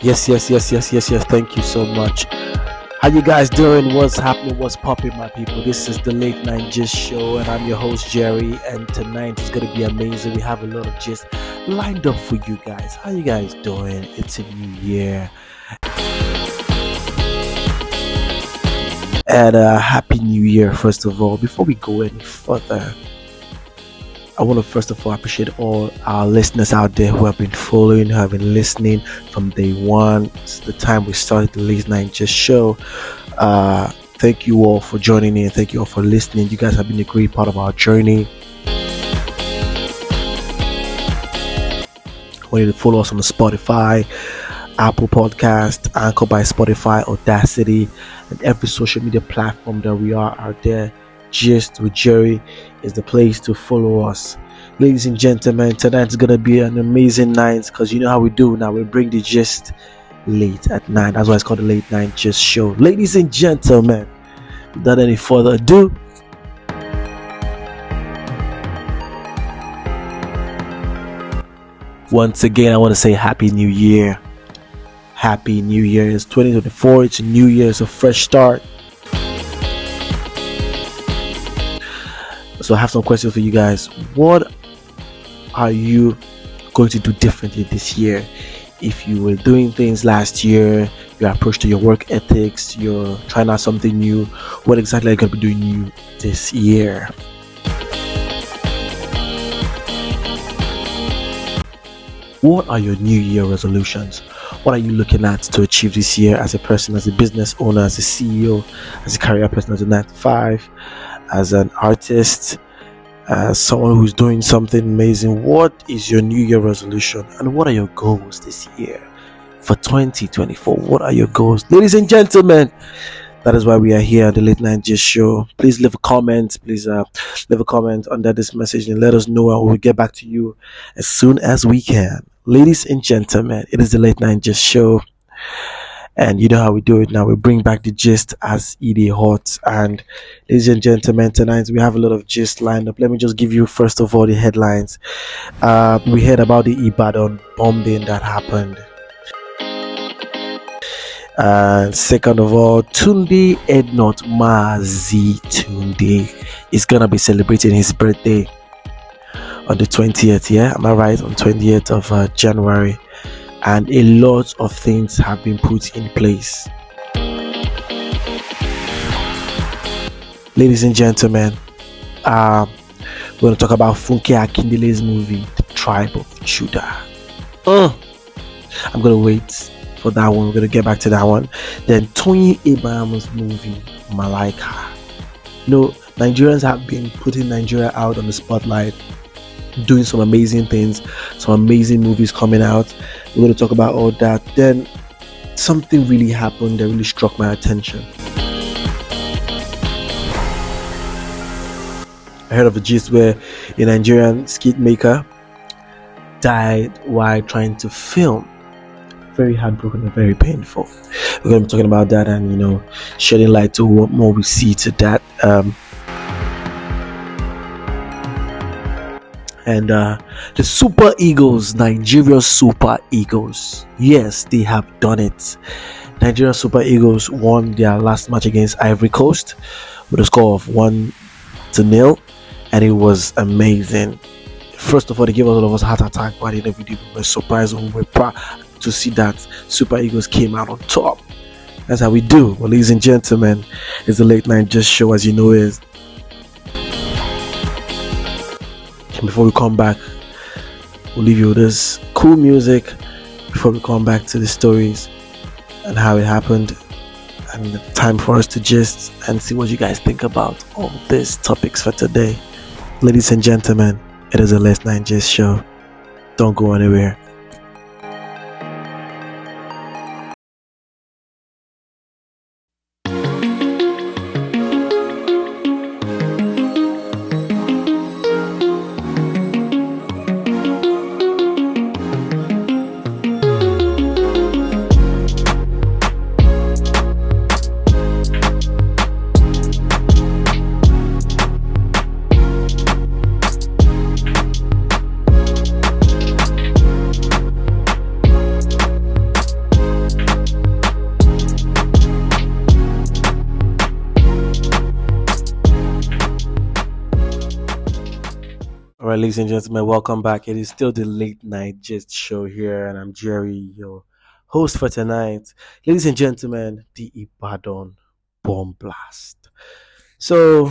Yes, yes, yes, yes, yes, yes. Thank you so much. How you guys doing? What's happening? What's popping, my people? This is the Late Night Gist Show, and I'm your host Jerry. And tonight is gonna be amazing. We have a lot of gist lined up for you guys. How you guys doing? It's a new year, and uh, happy New Year first of all. Before we go any further, I want to first of all appreciate all our listeners out there who have been following, who have been listening from day one. The time we started the Late Night Gist Show. Uh, thank you all for joining in. Thank you all for listening. You guys have been a great part of our journey. I want you to follow us on the Spotify, Apple Podcast, Anchor by Spotify, Audacity, and every social media platform that we are out there. Gist with Jerry is the place to follow us. Ladies and gentlemen, tonight's gonna be an amazing night because you know how we do now. We bring the gist late at night. That's why it's called the late night gist show. Ladies and gentlemen, without any further ado, once again, I want to say Happy New Year. Happy New Year. It's 2024. It's a new year. It's a fresh start. So I have some questions for you guys. What are you going to do differently this year? If you were doing things last year, your approach to your work ethics, you're trying out something new, what exactly are you going to be doing new this year? What are your new year resolutions? What are you looking at to achieve this year as a person, as a business owner, as a CEO, as a career person, as a 9 to 5, as an artist, as someone who's doing something amazing? What is your new year resolution and what are your goals this year for 2024? What are your goals? Ladies and gentlemen, that is why we are here at the Late Night Gist Show. Please leave a comment. Please uh, leave a comment under this message and let us know, and we'll get back to you as soon as we can. Ladies and gentlemen, it is the Late Night Gist Show. And you know how we do it now. We bring back the gist as it hot. And ladies and gentlemen, tonight we have a lot of gist lined up. Let me just give you first of all the headlines. Uh, we heard about the Ibadan bombing that happened. And second of all, Tunde Ednut Mazi Tunde is gonna be celebrating his birthday on the 20th. Yeah, am I right? On 20th of uh, January and a lot of things have been put in place. Ladies and gentlemen, um, we're going to talk about Funke Akindele's movie, The Tribe of Judah. Uh, I'm going to wait for that one. We're going to get back to that one. Then Toyin Abraham's movie, Malaika. You know, Nigerians have been putting Nigeria out on the spotlight doing some amazing things, some amazing movies coming out. We're going to talk about all that. Then something really happened that really struck my attention. I heard of a gist where a Nigerian skit maker died while trying to film. Very heartbroken and very painful. We're going to be talking about that and you know shedding light to what more we see to that. Um, and uh, the Super Eagles, Nigeria Super Eagles. Yes, they have done it. Nigeria Super Eagles won their last match against Ivory Coast with a score of one to nil, and it was amazing. First of all, they gave all of us heart attack, but in the video we were surprised we were proud to see that Super Eagles came out on top. That's how we do. Well, ladies and gentlemen, it's the late night gist show as you know is before we come back, we'll leave you with this cool music before we come back to the stories and how it happened and time for us to just and see what you guys think about all these topics for today. Ladies and gentlemen, it is a Last Night Gist show. Don't go anywhere. All right, ladies and gentlemen, welcome back. It is still the late night gist show here, and I'm Jerry, your host for tonight. Ladies and gentlemen, the Ibadan bomb blast. So,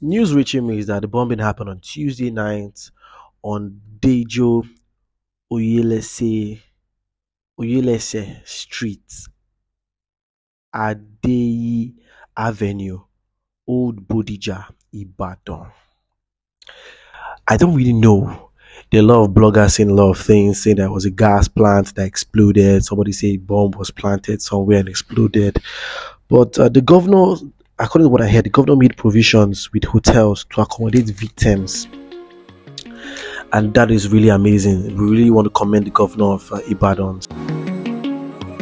news reaching me is that the bombing happened on Tuesday night on Dejo Oyelese Oyelese Street, Adeyi Avenue, Old Bodija, Ibadan. I don't really know. There are a lot of bloggers saying a lot of things, saying there was a gas plant that exploded. Somebody said a bomb was planted somewhere and exploded. But uh, the governor, according to what I heard, the governor made provisions with hotels to accommodate victims. And that is really amazing. We really want to commend the governor of uh, Ibadan.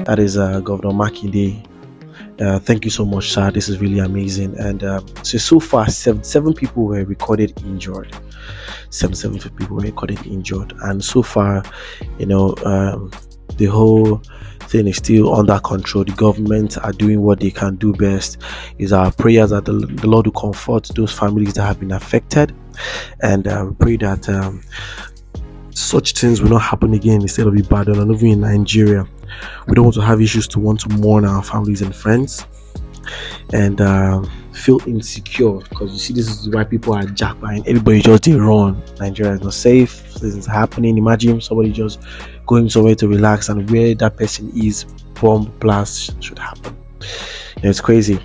That is uh, Governor Makinde. Uh, thank you so much, sir. This is really amazing. And um, so so far, seven, seven people were recorded injured. Seven seven people were recorded injured, and so far, you know, um, the whole thing is still under control. The government are doing what they can do best. Is our prayers that the, the Lord will comfort those families that have been affected, and uh, we pray that um, such things will not happen again instead of Ibadan and even in Nigeria. We don't want to have issues to want to mourn our families and friends and uh, feel insecure because you see this is why people are jackpotting. Everybody just did run. Nigeria is not safe. This is happening. Imagine somebody just going somewhere to relax and where that person is, bomb blast should happen. Yeah, it's crazy.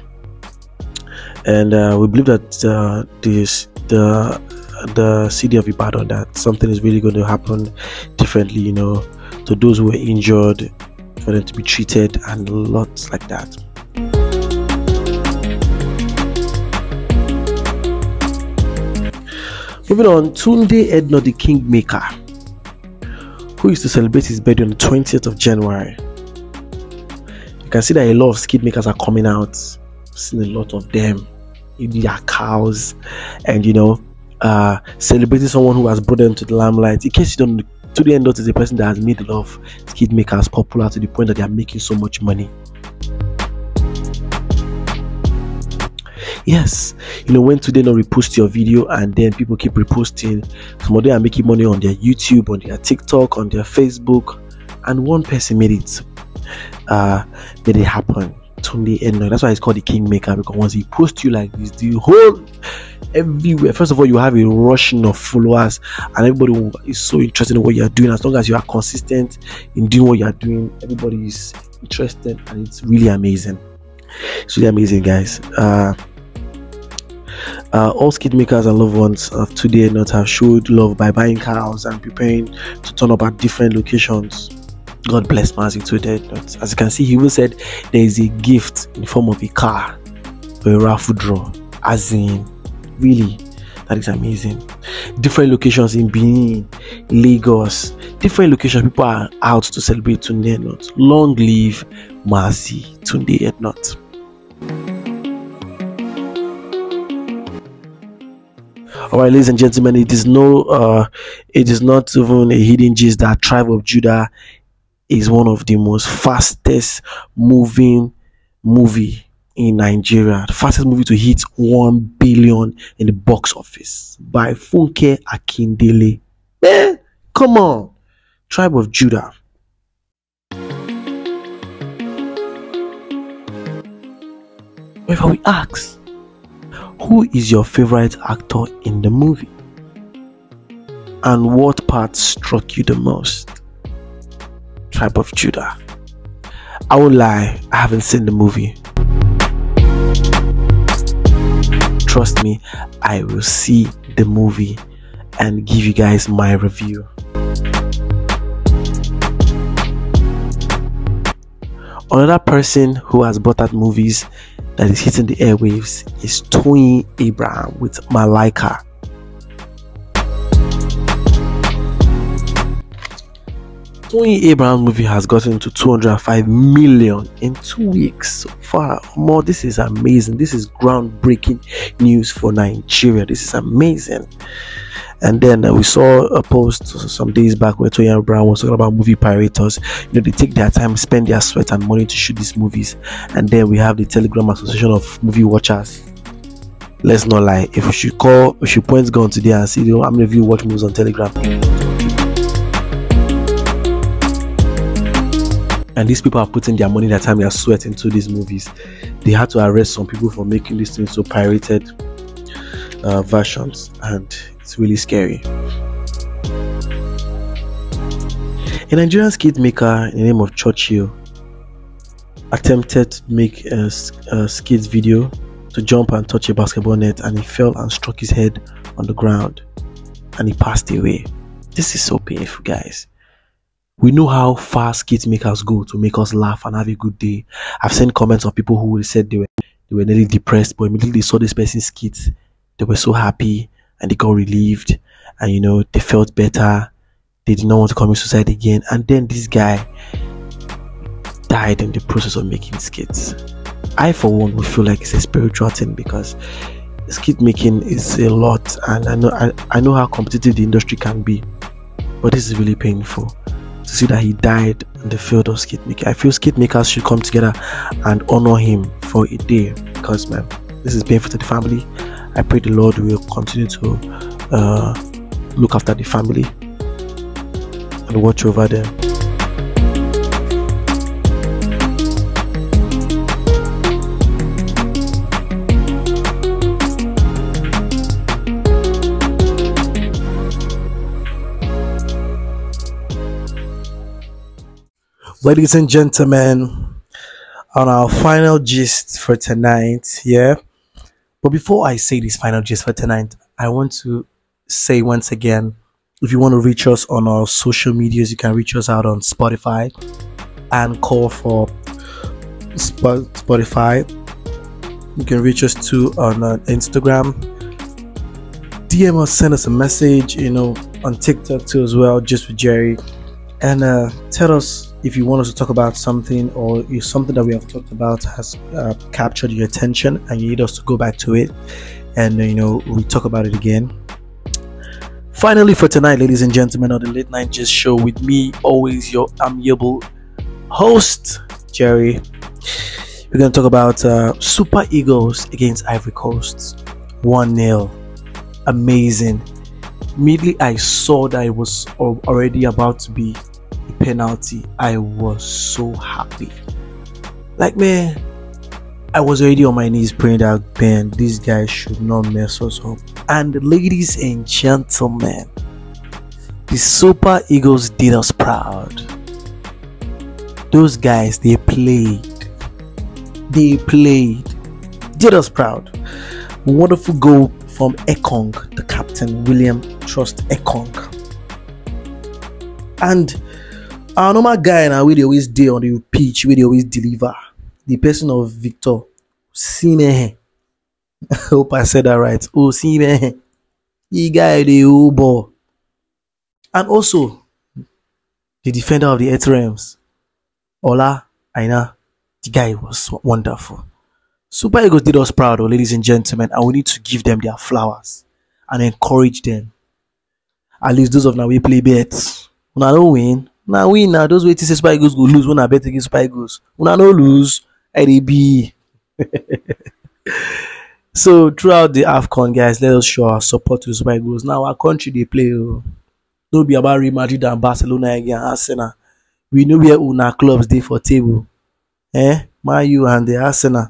And uh, we believe that uh, this the the city of Ibadan that something is really going to happen differently. You know, to those who were injured, for them to be treated and lots like that. Moving on, Tunde Ednut, the Kingmaker, who used to celebrate his birthday on the 20th of January. You can see that a lot of skit makers are coming out. I've seen a lot of them in their cows and you know, uh, celebrating someone who has brought them to the limelight. In case you don't Tunde Ednut is a person that has made a lot skit makers popular to the point that they are making so much money. Yes, you know, when Tunde Ednut repost your video and then people keep reposting, some of them are making money on their YouTube, on their TikTok, on their Facebook, and one person made it uh made it happen. Tunde Ednut. That's why it's called the Kingmaker because once he posts you like this, the whole everywhere. First of all, you have a rushing of followers, and everybody is so interested in what you're doing. As long as you are consistent in doing what you're doing, everybody is interested, and it's really amazing. It's really amazing, guys. Uh, uh, all skit makers and loved ones of Tunde Ednut have showed love by buying cars and preparing to turn up at different locations. God bless Mazi today. As you can see, he even said there is a gift in form of a car a raffle draw. As in, really, that is amazing. Different locations in Benin, Lagos, different locations. People are out to celebrate Tunde Ednut. Long live Mazi Tunde Ednut. All right, ladies and gentlemen, it is no, uh, it is not even a hidden gist that Tribe of Judah is one of the most fastest moving movie in Nigeria, the fastest movie to hit 1 billion in the box office by Funke Akindele. Man, come on. Tribe of Judah. Whenever we ask, who is your favorite actor in the movie? And what part struck you the most? Tribe of Judah. I won't lie, I haven't seen the movie. Trust me, I will see the movie and give you guys my review. Another person who has bought out movies that is hitting the airwaves is Toyin Abraham with Malaika. Toyin Abraham movie has gotten to 205 million in two weeks so far. More, this is amazing. This is groundbreaking news for Nigeria. This is amazing. And then uh, we saw a post some days back where Toyin Abraham was talking about movie pirates. You know, they take their time, spend their sweat and money to shoot these movies. And then we have the Telegram Association of Movie Watchers let's not lie. If we should call, we should point gun today and see you know, how many of you watch movies on Telegram. And these people are putting their money, their time, their sweat into these movies. They had to arrest some people for making these things so pirated uh, versions, and it's really scary. A Nigerian skate maker in the name of Churchill attempted to make a, a skate video to jump and touch a basketball net and he fell and struck his head on the ground and he passed away. This is so painful, guys. We know how far skate makers go to make us laugh and have a good day. I've seen comments of people who said they were they were nearly depressed, but immediately they saw this person's skate, they were so happy and they got relieved and you know they felt better they did not want to commit suicide again. And then this guy died in the process of making skits. I, for one, would feel like it's a spiritual thing because skit making is a lot, and I know I, I know how competitive the industry can be. But this is really painful to see that he died in the field of skit making. I feel skit makers should come together and honor him for a day because, man, this is painful to the family. I pray the Lord will continue to uh, look after the family and watch over them. Ladies and gentlemen, on our final gist for tonight, yeah. But before I say this final gist for tonight, I want to say once again if you want to reach us on our social medias, you can reach us out on Spotify and call for Spotify. You can reach us too on uh, Instagram. DM us, send us a message, you know, on TikTok too as well, gist with Jerry. And uh, tell us if you want us to talk about something or if something that we have talked about has uh, captured your attention and you need us to go back to it and, you know, we talk about it again Finally, for tonight, ladies and gentlemen, on the Late Night gist Show with me, always your amiable host, Jerry. We're going to talk about uh, Super Eagles against Ivory Coast. 1 0. Amazing. Immediately, I saw that it was already about to be penalty. I was so happy. Like, man, I was already on my knees praying that, man, these guys should not mess us up. And ladies and gentlemen, the Super Eagles did us proud. Those guys, they played. They played. Did us proud. Wonderful goal from Ekong, the captain, William Troost-Ekong. And our normal guy now, we always do on the pitch, we always deliver the person of Victor Simehe. Hope I said that right. Oh, Simehe. He guy the Ubo. And also the defender of the Ethereums, Ola Aina. The guy was wonderful. Super Eagles did us proud, oh, ladies and gentlemen, and we need to give them their flowers and encourage them. At least those of now we play bets. When I don't win, now win now. Those waiting say Super Eagles go lose when I bet against Super Eagles. I don't lose, IDB. so throughout the AFCON, guys, let us show our support to Super Eagles. Now our country they play. Oh. Don't be about Real Madrid and Barcelona again, Arsenal. We know where una clubs they for table. Eh? Man you and the Arsenal.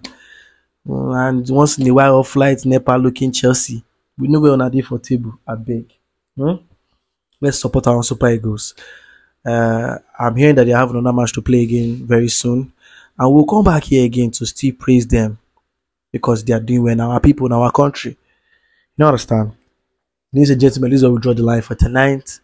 And once in a while off flight, Nepal looking Chelsea. We know where una dey for table. I beg. Hmm? Let's support our Super Eagles. Uh, I'm hearing that they have another match to play again very soon. And we'll come back here again to still praise them because they are doing well in our people in our country. You understand? Ladies and gentlemen, this is where we draw the line for tonight.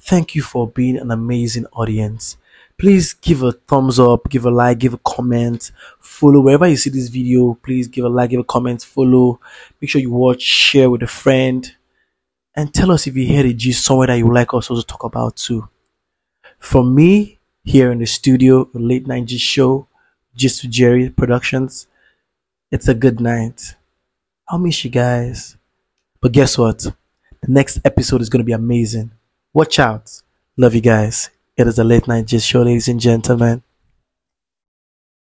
Thank you for being an amazing audience. Please give a thumbs up, give a like, give a comment, follow wherever you see this video. Please give a like, give a comment, follow. Make sure you watch, share with a friend, and tell us if you heard a gist somewhere that you would like us also to talk about too. From me here in the studio, late night gist show. Just to Jerry Productions. It's a good night. I'll miss you guys. But guess what? The next episode is going to be amazing. Watch out. Love you guys. It is a late night gist show, ladies and gentlemen.